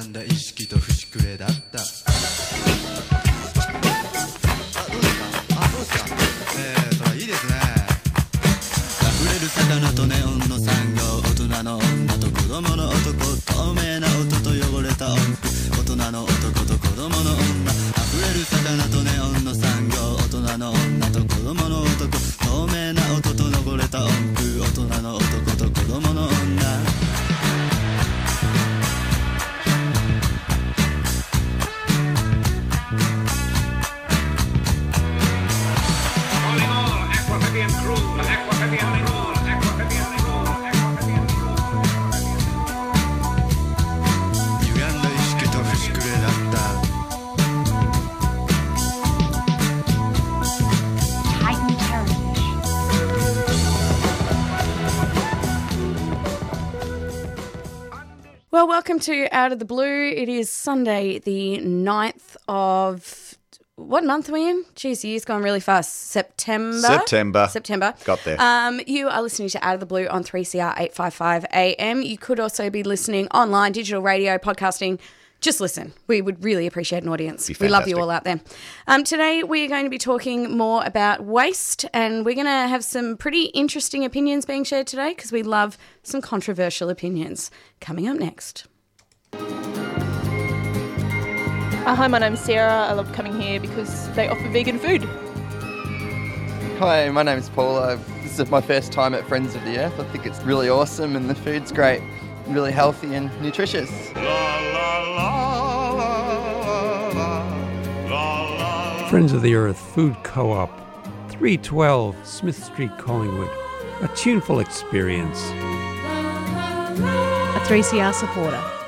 んだ？意識と節くれだった。Welcome to Out of the Blue. It is Sunday, the 9th of. What month are we in? Jeez, the year's gone really fast. September? September. September. Got there. Um, you are listening to Out of the Blue on 3CR 855 AM. You could also be listening online, digital radio, podcasting. Just listen. We would really appreciate an audience. We love you all out there. Um, today, we are going to be talking more about waste, and we're going to have some pretty interesting opinions being shared today because we love some controversial opinions. Coming up next. Uh, hi, my name's Sarah. I love coming here because they offer vegan food. Hi, my name's Paul. Uh, this is my first time at Friends of the Earth. I think it's really awesome and the food's great, really healthy and nutritious. Friends of the Earth Food Co op, 312 Smith Street, Collingwood. A tuneful experience. A 3CR supporter.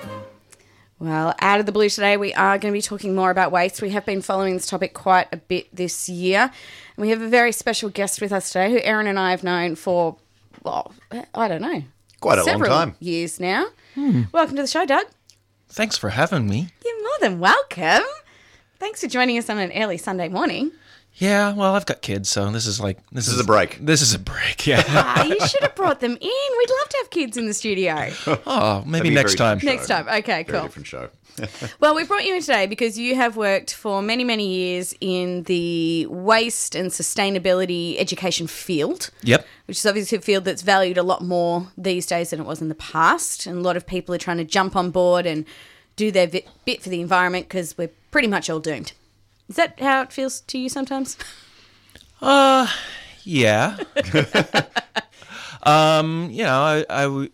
Well, out of the blue today, we are going to be talking more about waste. We have been following this topic quite a bit this year. And we have a very special guest with us today who Erin and I have known for, well, I don't know, Quite a long several time. years now. Hmm. Welcome to the show, Doug. Thanks for having me. You're more than welcome. Thanks for joining us on an early Sunday morning. Yeah, well, I've got kids, so this is like this, is a break. This is a break. Yeah. Ah, you should have brought them in. We'd love to have kids in the studio. oh, maybe That'd be a next very time. different Next time. Okay, Very cool. different show. Well, we brought you in today because you have worked for many, many years in the waste and sustainability education field. Yep. Which is obviously a field that's valued a lot more these days than it was in the past. And a lot of people are trying to jump on board and do their bit for the environment because we're pretty much all doomed. Is that how it feels to you sometimes? Uh, yeah. um, you know, I,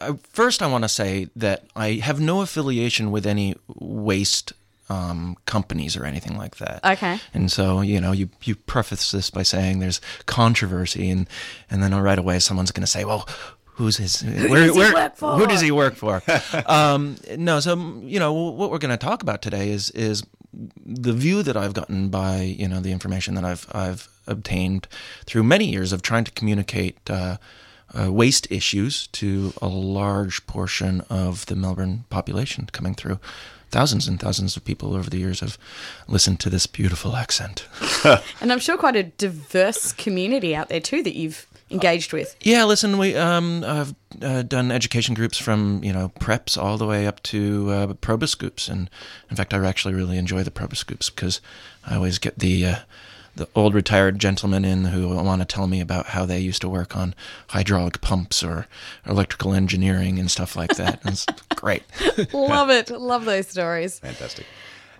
I, first I want to say that I have no affiliation with any waste um, companies or anything like that. Okay. And so, you know, you, you preface this by saying there's controversy, and, and then right away someone's going to say, well, who's his, where, does he where, work for? who does he work for? um, no, so, you know, what we're going to talk about today is, is the view that I've gotten by, you know, the information that I've, I've obtained through many years of trying to communicate uh, uh, waste issues to a large portion of the Melbourne population coming through. Thousands and thousands of people over the years have listened to this beautiful accent. And I'm sure quite a diverse community out there too that you've engaged with. Yeah, listen, we um, I've uh, done education groups from you know preps all the way up to uh, Probus groups, and in fact, I actually really enjoy the Probus groups because I always get the uh, the old retired gentlemen in who want to tell me about how they used to work on hydraulic pumps or electrical engineering and stuff like that. It's great. Love it. Love those stories. Fantastic.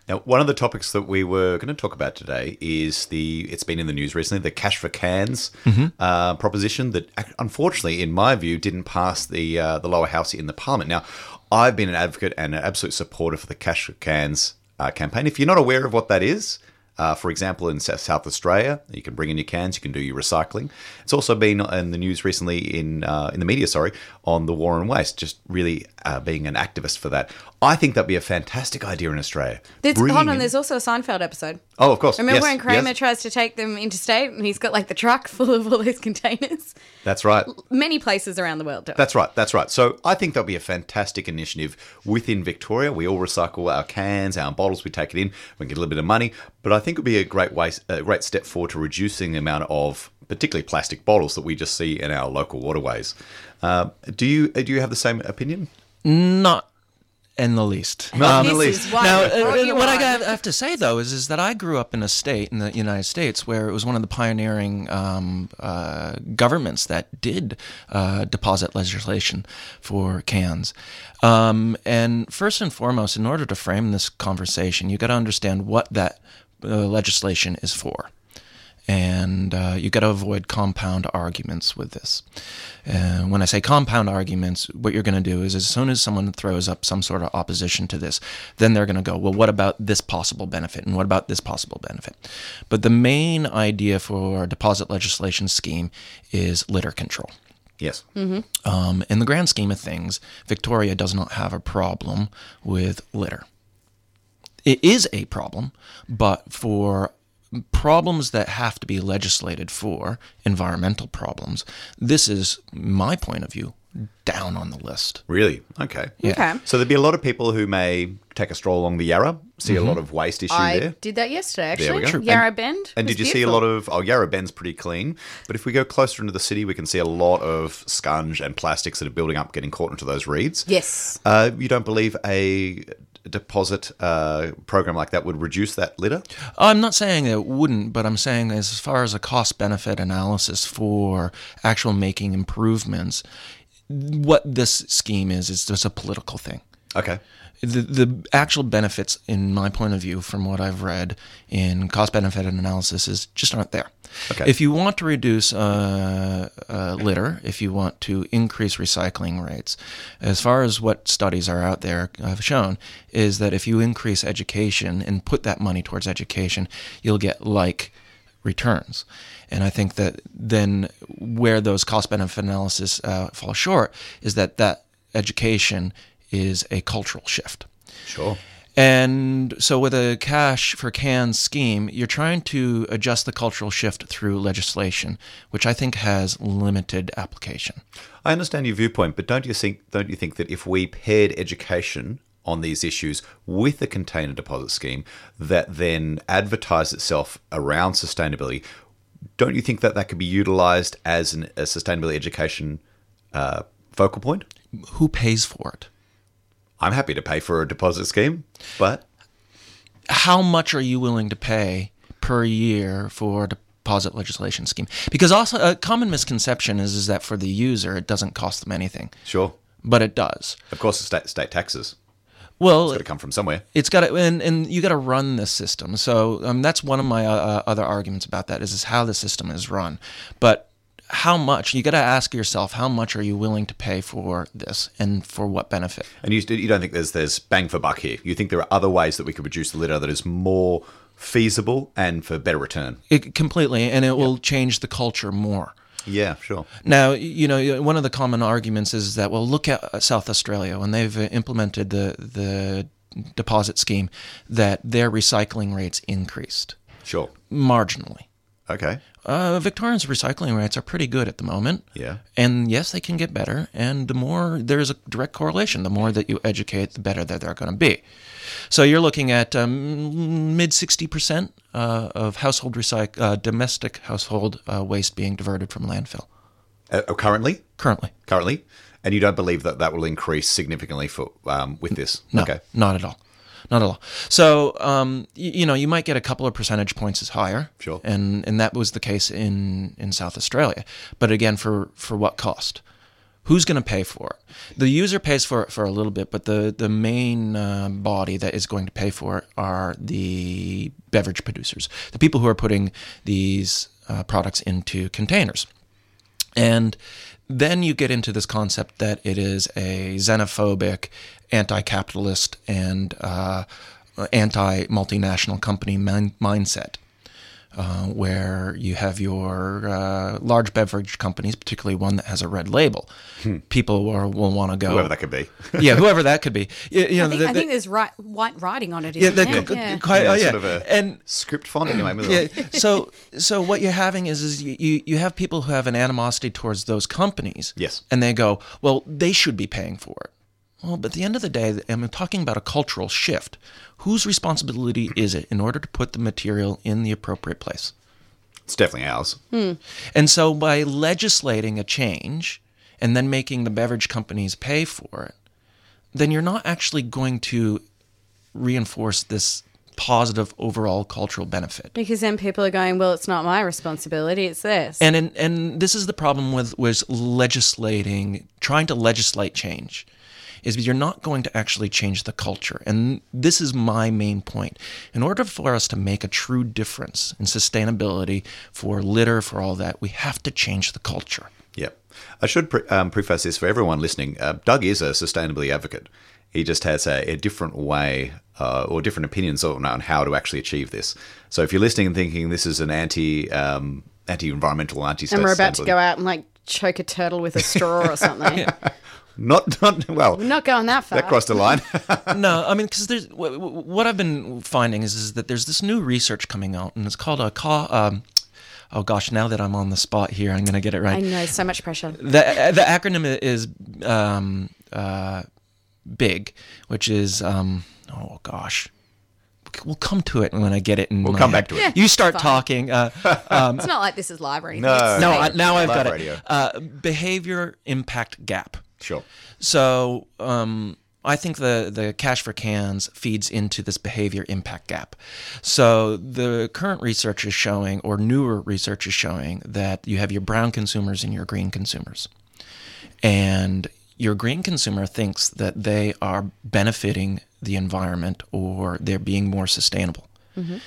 Now, one of the topics that we were going to talk about today is the, it's been in the news recently, the cash for cans uh, proposition that unfortunately, in my view, didn't pass the, uh, the lower house in the parliament. Now, I've been an advocate and an absolute supporter for the cash for cans uh, campaign. If you're not aware of what that is, Uh, for example, in South South Australia, you can bring in your cans, you can do your recycling. It's also been in the news recently in uh, in the media, sorry, on the war on waste. Just really uh, being an activist for that. I think that'd be a fantastic idea in Australia. There's, hold on, in- there's also a Seinfeld episode. oh, of course. Remember yes, when Kramer yes. tries to take them interstate and he's got like the truck full of all these containers? That's right. Many places around the world do. That's right. That's right. So I think that'll be a fantastic initiative within Victoria. We all recycle our cans, our bottles. We take it in. We can get a little bit of money. But I think it would be a great way, a great step forward to reducing the amount of, particularly plastic bottles that we just see in our local waterways. Uh, do you do you have the same opinion? Not in the least. Not in the least. Now, uh, what I got- I have to say though is, is that I grew up in a state in the United States where it was one of the pioneering um, uh, governments that did uh, deposit legislation for cans. Um, and first and foremost, in order to frame this conversation, you got to understand what that uh, legislation is for. And uh, you got to avoid compound arguments with this. Uh, when I say compound arguments, what you're going to do is as soon as someone throws up some sort of opposition to this, then they're going to go, well, what about this possible benefit? And what about this possible benefit? But the main idea for a deposit legislation scheme is litter control. Yes. Um, in the grand scheme of things, Victoria does not have a problem with litter. It is a problem, but for problems that have to be legislated for, environmental problems, this is my point of view down on the list. Really? Okay. Yeah. Okay. So there'd be a lot of people who may take a stroll along the Yarra, see a lot of waste issue I there. did that yesterday, There we actually. go. Yarra And- Bend. And was did you see a lot of? Oh, Yarra Bend's pretty clean, but if we go closer into the city, we can see a lot of scunge and plastics that are building up, getting caught into those reeds. Yes. Uh, you don't believe a deposit uh, program like that would reduce that litter? I'm not saying it wouldn't, but I'm saying as far as a cost benefit analysis for actual making improvements, what this scheme is is just a political thing. Okay. The, the actual benefits, in my point of view, from what I've read in cost benefit analysis, is just aren't there. Okay. If you want to reduce uh, uh, litter, if you want to increase recycling rates, as far as what studies are out there have shown, is that if you increase education and put that money towards education, you'll get like returns. And I think that then where those cost benefit analysis uh, fall short is that that education is a cultural shift. Sure. And so, with a cash for cans scheme, you're trying to adjust the cultural shift through legislation, which I think has limited application. I understand your viewpoint, but don't you think don't you think that if we paired education on these issues with a container deposit scheme that then advertised itself around sustainability, don't you think that that could be utilized as an, a sustainability education uh, focal point? Who pays for it? I'm happy to pay for a deposit scheme, but How much are you willing to pay per year for a deposit legislation scheme? Because also a common misconception is, is that for the user, it doesn't cost them anything, sure, but it does. of course, the state state taxes Well, it's got to come from somewhere. it's got to and, and you got to run this system so um, that's one of my uh, uh, other arguments about that is, is how the system is run but how much you got to ask yourself how much are you willing to pay for this and for what benefit And you, you don't think there's there's bang for buck here. You think there are other ways that we could reduce the litter that is more feasible and for better return. it completely and it will change the culture more Yeah, sure. Now, you know, one of the common arguments is that well, look at uh, South Australia when they've uh, implemented the the deposit scheme, that their recycling rates increased Sure. marginally. Okay. Uh, Victorians' recycling rates are pretty good at the moment. Yeah. And yes, they can get better. And the more there's a direct correlation, the more that you educate, the better that they're going to be. So you're looking at um, mid 60% uh, of household recyc- uh, domestic household uh, waste being diverted from landfill Uh, uh, currently, currently. currently, and you don't believe that that will increase significantly for um, with this. No, Okay. not at all. Not at all. So, um, y- you know, you might get a couple of percentage points as higher. Sure. And and that was the case in, in South Australia. But again, for, for what cost? Who's going to pay for it? The user pays for it for a little bit, but the, the main uh, body that is going to pay for it are the beverage producers, the people who are putting these uh, products into containers. And then you get into this concept that it is a xenophobic, anti capitalist, and uh, anti multinational company min- mindset. Uh, where you have your uh, large beverage companies, particularly one that has a red label, people will, will want to go. Hmm. Whoever that could be. yeah, whoever that could be. You, you know, I think, the- I think there's right, white writing on it. yeah, Isn't the- there? yeah. quite, Yeah, oh, yeah. sort of a and script font anyway. moving yeah, so so what you're having is is you, you you have people who have an animosity towards those companies. Yes. And they go, well, they should be paying for it. Well, but at the end of the day, I'm talking about a cultural shift. Whose responsibility is it in order to put the material in the appropriate place? It's definitely ours. Hmm. And so by legislating a change and then making the beverage companies pay for it, then you're not actually going to reinforce this positive overall cultural benefit. Because then people are going, well, it's not my responsibility, it's theirs. And and, and this is the problem with with legislating, trying to legislate change, is you're not going to actually change the culture. And this is my main point. In order for us to make a true difference in sustainability for litter, for all that, we have to change the culture. Yep. I should pre- um, preface this for everyone listening. Uh, Doug is a sustainability advocate. He just has a, a different way uh, or different opinions on, on how to actually achieve this. So if you're listening and thinking this is an anti um, anti environmental, anti and we're about to go out and like choke a turtle with a straw or something. Not not well. We're not going that far. that crossed the line. no, I mean, because there's wh- wh- what I've been finding is, is that there's this new research coming out, and it's called a ca- um, oh gosh, now that I'm on the spot here, I'm going to get it right. I know, so much pressure. The the acronym is um, uh, big, which is um, oh gosh. We'll come to it when I get it. In We'll come head. back to it. Yeah, You start fine. talking. Uh, um, It's not like this is live or anything. No. No. I, now I've Live got it. radio. Uh, behavior impact gap. Sure. So um, I think the the cash for cans feeds into this behavior impact gap. So the current research is showing, or newer research is showing, that you have your brown consumers and your green consumers, and your green consumer thinks that they are benefiting the environment or they're being more sustainable.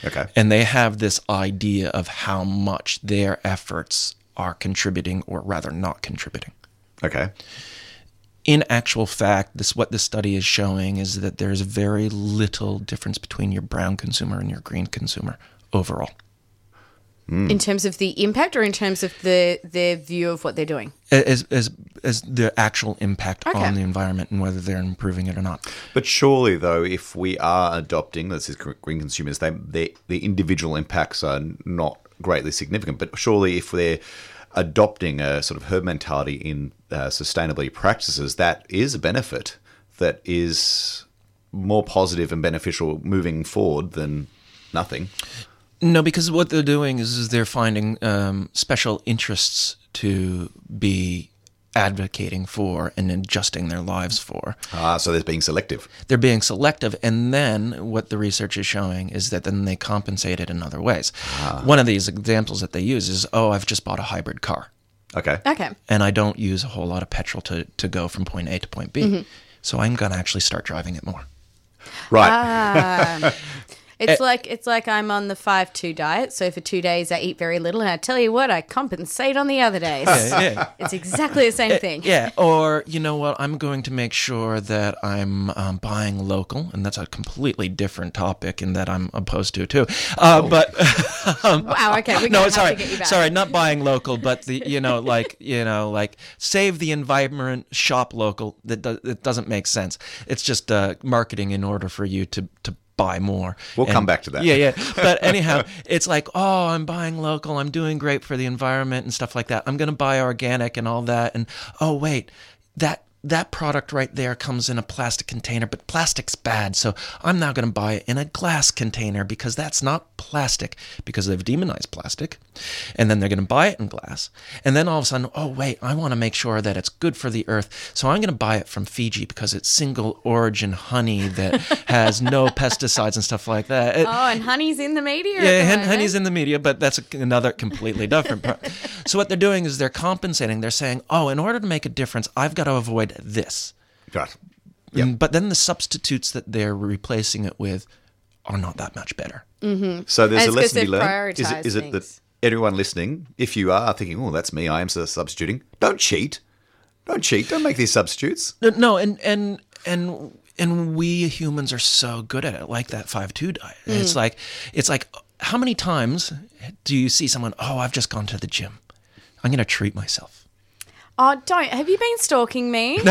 Okay. And they have this idea of how much their efforts are contributing or rather not contributing Okay. In actual fact, this what this study is showing is that there's very little difference between your brown consumer and your green consumer overall. Hmm. In terms of the impact or in terms of the their view of what they're doing? As as as the actual impact Okay. on the environment and whether they're improving it or not. But surely, though, if we are adopting, this is green consumers, they, they, the individual impacts are not greatly significant. But surely, if they're adopting a sort of herd mentality in uh, sustainability practices, that is a benefit that is more positive and beneficial moving forward than nothing. No, because what they're doing is, is they're finding um, special interests to be advocating for and adjusting their lives for. Ah, so there's being selective. they're being selective and then what the research is showing is that then they compensate it in other ways one of these examples that they use is oh i've just bought a hybrid car Okay. Okay. and i don't use a whole lot of petrol to, to go from point a to point b so i'm going to actually start driving it more Right. Ah. It's like it's like I'm on the five two diet. So for two days I eat very little, and I tell you what, I compensate on the other days. yeah, It's exactly the same thing. yeah or you know what i'm going to make sure that i'm um, buying local and that's a completely different topic and that i'm opposed to too uh, but Wow. Okay. No, sorry, to get you back. sorry, not buying local, but the you know like you know like save the environment, shop local. That do, it doesn't make sense. It's just uh, marketing in order for you to to buy more. We'll come back to that. Yeah, yeah. But anyhow, it's like oh, I'm buying local. I'm doing great for the environment and stuff like that. I'm gonna buy organic and all that. And oh wait, that that product right there comes in a plastic container, but plastic's bad. So I'm now going to buy it in a glass container because that's not plastic because they've demonized plastic. And then they're going to buy it in glass. And then all of a sudden, oh, wait, I want to make sure that it's good for the earth. So I'm going to buy it from Fiji because it's single origin honey that has no pesticides and stuff like that. It- Oh, and honey's in the media. yeah, hen- honey's eh? in the media, but that's another completely different. Pro- so what they're doing is they're compensating. They're saying, "Oh, in order to make a difference, I've got to avoid this." Right. Mm, But then the substitutes that they're replacing it with are not that much better. So there's And a lesson to be learned. Is it, is it that prioritised everyone listening, if you are thinking, oh, that's me, I am substituting, don't cheat. Don't cheat. Don't make these substitutes. No, No, and and and and we humans are so good at it, like that five two diet. It's like it's like how many times do you see someone? Oh, I've just gone to the gym. I'm gonna treat myself. Oh, don't. Have you been stalking me?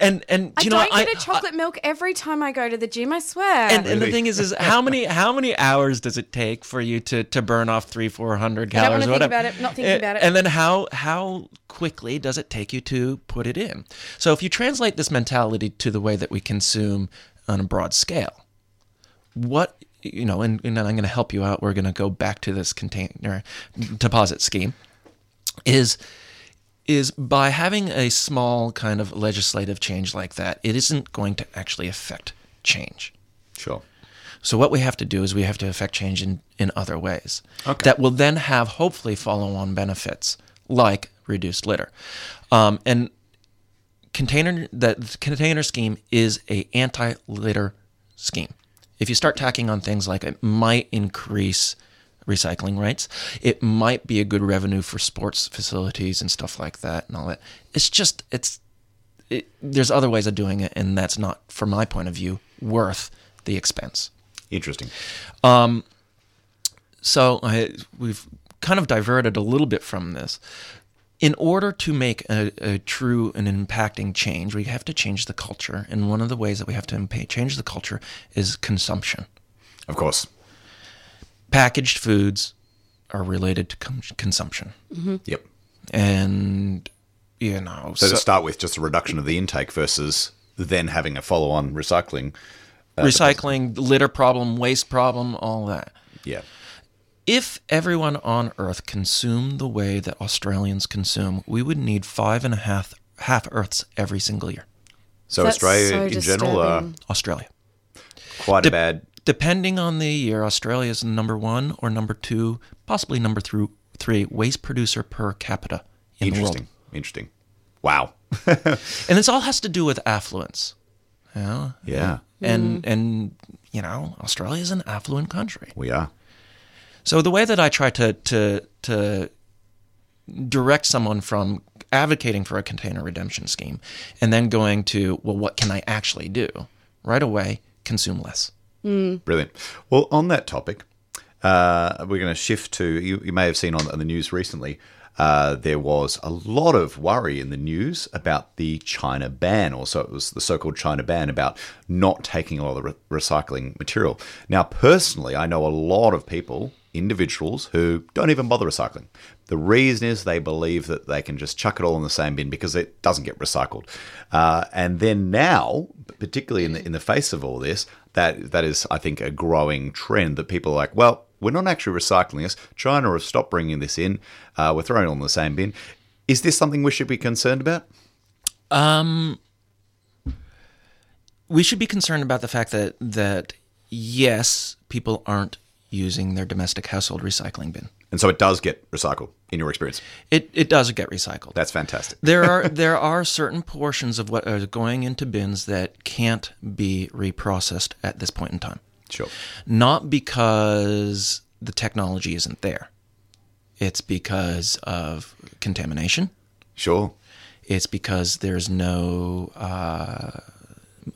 And and I do you know don't what? get a chocolate milk every time I go to the gym. I swear. and, and the thing is, is how many how many hours does it take for you to, to burn off three four hundred I don't calories? wanna think whatever? about it, not thinking about it. And then how how quickly does it take you to put it in? So if you translate this mentality to the way that we consume on a broad scale, what you know, and, and I'm going to help you out. We're going to go back to this container deposit scheme. Is is by having a small kind of legislative change like that, it isn't going to actually affect change. Sure. So what we have to do is we have to affect change in, in other ways Okay. that will then have hopefully follow-on benefits like reduced litter. Um, and container that the container scheme is a anti-litter scheme. If you start tacking on things like it might increase recycling rates, it might be a good revenue for sports facilities and stuff like that and all that. It's just it's it, there's other ways of doing it, and that's not, from my point of view, worth the expense. Interesting. Um, So I, we've kind of diverted a little bit from this. In order to make a, a true and impacting change, we have to change the culture, and one of the ways that we have to change the culture is consumption. Of course. Packaged foods are related to com- consumption, mm-hmm. Yep. and you know, So, to start with, just a reduction of the intake versus then having a follow-on recycling. Uh, recycling, litter problem, waste problem, all that. Yeah. If everyone on Earth consumed the way that Australians consume, we would need five and a half half Earths every single year. So That's Australia so in general are disturbing. Australia. quite a bad. Depending on the year, Australia is number one or number two, possibly number through three waste producer per capita in the world. Interesting. Interesting. Wow. And this all has to do with affluence. You know? yeah, And mm-hmm. and you know, Australia is an affluent country. we are. So the way that I try to to to direct someone from advocating for a container redemption scheme and then going to well what can I actually do? Right away, consume less. Brilliant. Well, on that topic, uh, we're going to shift to. You, you may have seen on, on the news recently. Uh, there was a lot of worry in the news about the China ban. or so it was the so-called China ban about not taking a lot of the re- recycling material. Now, personally, I know a lot of people, individuals, who don't even bother recycling. The reason is they believe that they can just chuck it all in the same bin because it doesn't get recycled. Uh, and then now, particularly in the in the face of all this, that that is, I think, a growing trend that people are like, well, we're not actually recycling this. China have stopped bringing this in. Uh, we're throwing it in the same bin. Is this something we should be concerned about? Um, we should be concerned about the fact that that yes, people aren't using their domestic household recycling bin. And so it does get recycled in your experience. It it does get recycled. That's fantastic. there are there are certain portions of what are going into bins that can't be reprocessed at this point in time. Sure. Not because the technology isn't there. It's because of contamination. Sure. It's because there's no uh,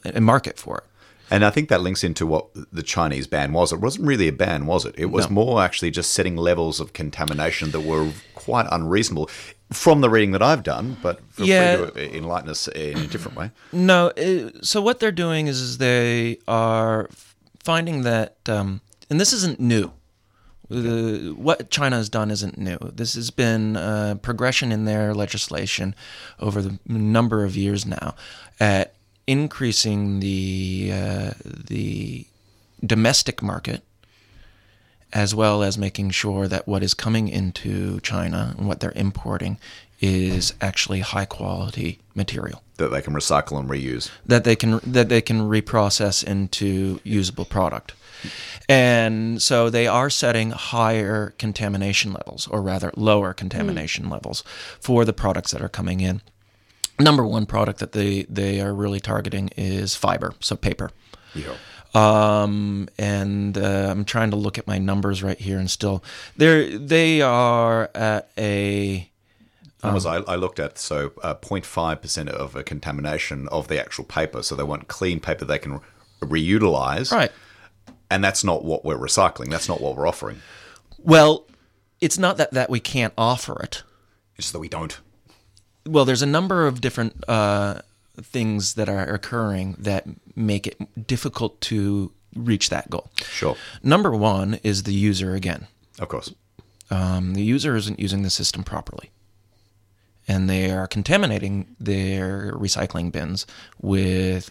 a market for it. And I think that links into what the Chinese ban was. It wasn't really a ban, was it? It was No. more actually just setting levels of contamination that were quite unreasonable from the reading that I've done, but feel Yeah. free to enlighten us in a different way. No, uh, so what they're doing is, is they are finding that, um, and this isn't new. The, what China has done isn't new. This has been uh, progression in their legislation over the number of years now at increasing the uh, the domestic market as well as making sure that what is coming into China and what they're importing is actually high quality material That they can recycle and reuse. that they can that they can reprocess into usable product. And so they are setting higher contamination levels or rather lower contamination levels for the products that are coming in. Number one product that they they are really targeting is fiber, so paper. Yeah. Um, and uh, I'm trying to look at my numbers right here, and still, they're they are at a numbers I, I looked at, so uh, 0.5% of a contamination of the actual paper. So they want clean paper they can re- reutilize. Right. And that's not what we're recycling. That's not what we're offering. Well, it's not that that we can't offer it. It's that we don't. Well, there's a number of different uh, things that are occurring that make it difficult to reach that goal. Sure. Number one is the user again. Of course. Um, the user isn't using the system properly. And they are contaminating their recycling bins with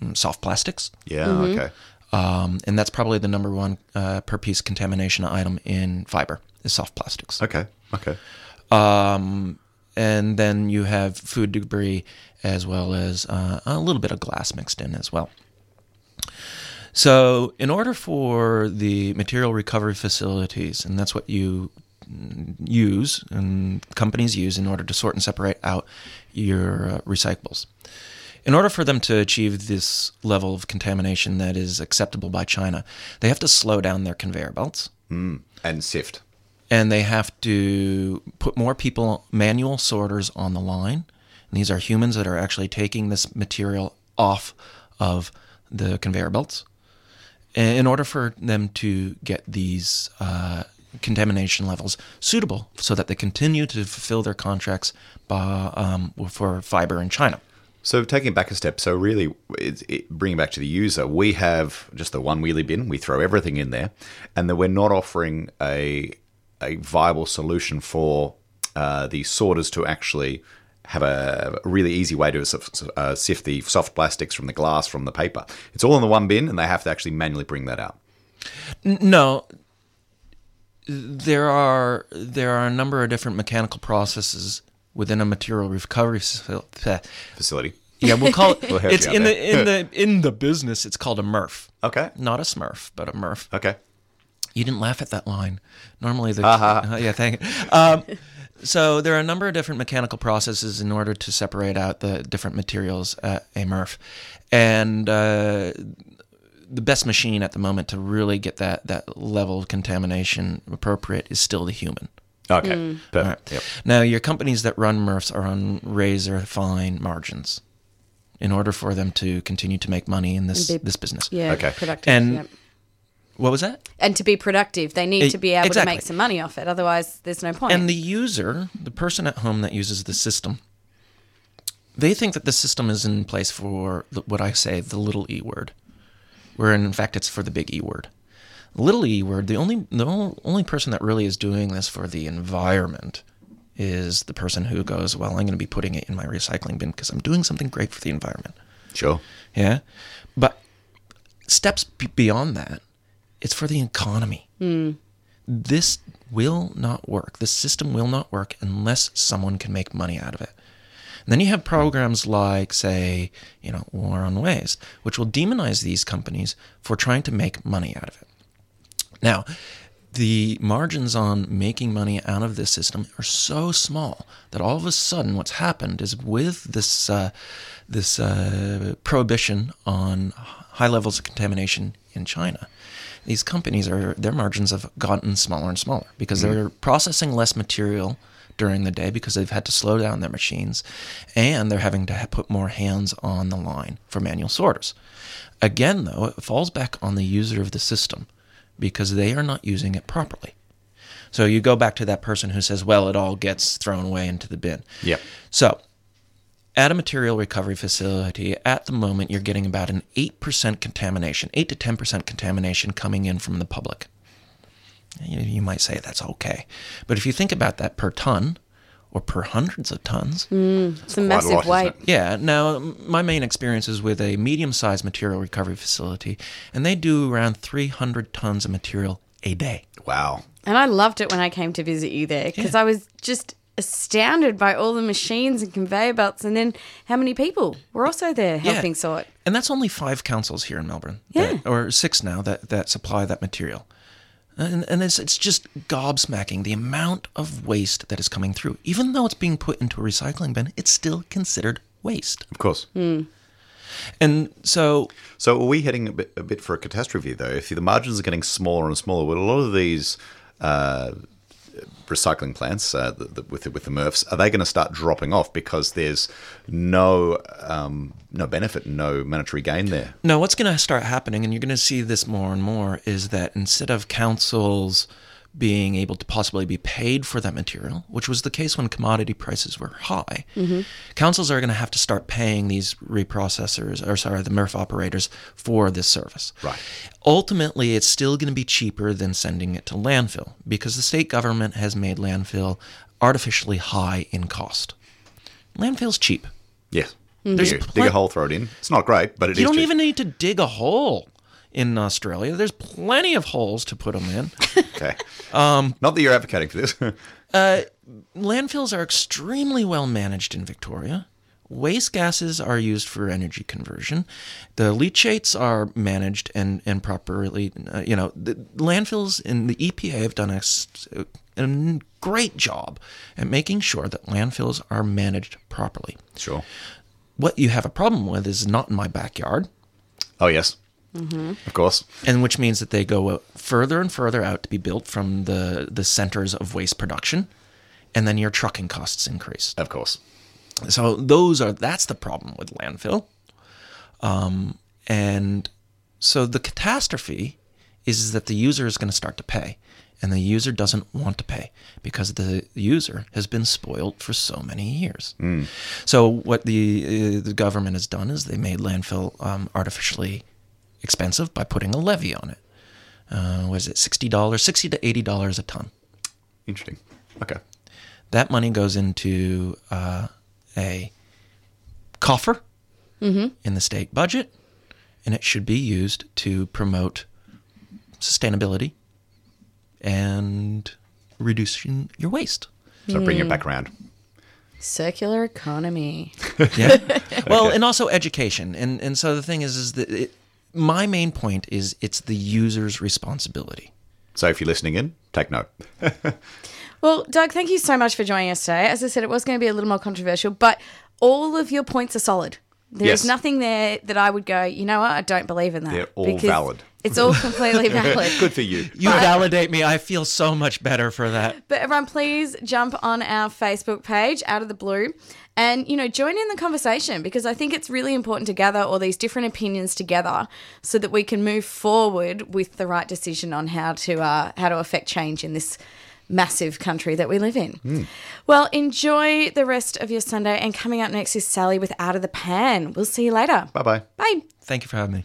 mm, soft plastics. Yeah, Mm-hmm. okay. Um, and that's probably the number one uh, per piece contamination item in fiber is soft plastics. Okay. Okay. Um, and then you have food debris as well as uh, a little bit of glass mixed in as well. So, in order for the material recovery facilities, and that's what you mm, use and companies use in order to sort and separate out your uh, recyclables. In order for them to achieve this level of contamination that is acceptable by China, they have to slow down their conveyor belts Mm. And sift. And they have to put more people manual sorters on the line and these are humans that are actually taking this material off of the conveyor belts in order for them to get these uh, contamination levels suitable so that they continue to fulfill their contracts by, um, for fiber in China. So taking back a step, so really it, bringing back to the user, we have just the one wheelie bin. We throw everything in there, and then we're not offering a a viable solution for uh, the sorters to actually have a, really easy way to uh, sift the soft plastics from the glass from the paper. It's all in the one bin, and they have to actually manually bring that out. No, there are there are a number of different mechanical processes within a material recovery facility. Facility. Yeah, we'll call it. We'll it's in the in the in the business. It's called a MRF. Okay. Not a Smurf, but a MRF. Okay. You didn't laugh at that line. Normally, the Ha, ha. Uh, yeah, thank you. Um, so there are a number of different mechanical processes in order to separate out the different materials at a MRF, and uh, the best machine at the moment to really get that that level of contamination appropriate is still the human. Okay. Perfect. All right. Yep. Now, your companies that run MRFs are on razor fine margins in order for them to continue to make money in this be- this business. Yeah, Okay. productive. And yep. What was that? And to be productive, they need to be able exactly. to make some money off it. Otherwise, there's no point. And the user, the person at home that uses the system, they think that the system is in place for the, what I say the little e word, where in fact it's for the big e word. The little e word, the only the only person that really is doing this for the environment is the person who goes, well, I'm going to be putting it in my recycling bin because I'm doing something great for the environment. Sure. Yeah, but steps b- beyond that, it's for the economy. This will not work. This system will not work unless someone can make money out of it. And then you have programs like, say, you know, War on Waste, which will demonize these companies for trying to make money out of it. Now, the margins on making money out of this system are so small that all of a sudden, what's happened is with this uh, this uh, prohibition on high levels of contamination in China, these companies are their margins have gotten smaller and smaller because mm-hmm. they're processing less material during the day because they've had to slow down their machines, and they're having to ha- put more hands on the line for manual sorters. Again, though, it falls back on the user of the system because they are not using it properly. So you go back to that person who says, well, it all gets thrown away into the bin. Yep. So at a material recovery facility, at the moment, you're getting about an 8% contamination, 8 to 10% contamination coming in from the public. You, you might say that's okay. But if you think about that per ton or per hundreds of tons, mm, it's a a massive lot, weight. yeah. Now, my main experience is with a medium sized material recovery facility, and they do around 300 tons of material a day. Wow. And I loved it when I came to visit you there because I was just astounded by all the machines and conveyor belts, and then how many people were also there Yeah. helping sort. And that's only five councils here in Melbourne, Yeah. that- or six now that, that supply that material. And, and it's, it's just gobsmacking the amount of waste that is coming through. Even though it's being put into a recycling bin, it's still considered waste. Of course. And so, So are we heading a bit, a bit for a catastrophe though? If the margins are getting smaller and smaller, with a lot of these uh, recycling plants uh, the, the, with the, with the MRFs are they going to start dropping off because there's no um, no benefit, no monetary gain there? No, what's going to start happening, and you're going to see this more and more, is that instead of councils being able to possibly be paid for that material, which was the case when commodity prices were high, mm-hmm. councils are going to have to start paying these reprocessors, or sorry, the MRF operators for this service. Right. Ultimately, it's still going to be cheaper than sending it to landfill because the state government has made landfill artificially high in cost. Landfill's cheap. Yes. There's Dig, a- dig a hole, throw it in. It's not great, but it is. you don't cheap. even need to dig a hole in Australia. There's plenty of holes to put them in. Okay. Um, not that you're advocating for this. uh, landfills are extremely well managed in Victoria. Waste gases are used for energy conversion. The leachates are managed and, and properly, uh, you know, the landfills in the EPA have done a great job at making sure that landfills are managed properly. sure. What you have a problem with is not in my backyard. Oh yes. Of course. and which means that they go further and further out to be built from the the centers of waste production and then your trucking costs increase Of course. so those are that's the problem with landfill um, and so the catastrophe is that the user is going to start to pay and the user doesn't want to pay because the user has been spoiled for so many years. So what the uh, the government has done is they made landfill um, artificially expensive by putting a levy on it. Uh, was it sixty dollars, sixty to eighty dollars a ton? Interesting. Okay. That money goes into uh, a coffer in the state budget, and it should be used to promote sustainability and reducing your waste. So bring it back around. Circular economy. Yeah. well, and also education. And and so the thing is, is that it, my main point is it's the user's responsibility. So if you're listening in, take note. Well, Doug, thank you so much for joining us today. As I said, it was going to be a little more controversial, but all of your points are solid. There's Yes. nothing there that I would go, you know what, I don't believe in that. They're all because valid. It's all completely valid. Good for you. You validate me. I feel so much better for that. But everyone, please jump on our Facebook page, Out of the Blue, and you know join in the conversation because I think it's really important to gather all these different opinions together so that we can move forward with the right decision on how to uh, how to affect change in this massive country that we live in. Well, enjoy the rest of your Sunday, and coming up next is Sally with Out of the Pan. We'll see you later. Bye bye. Bye. Thank you for having me.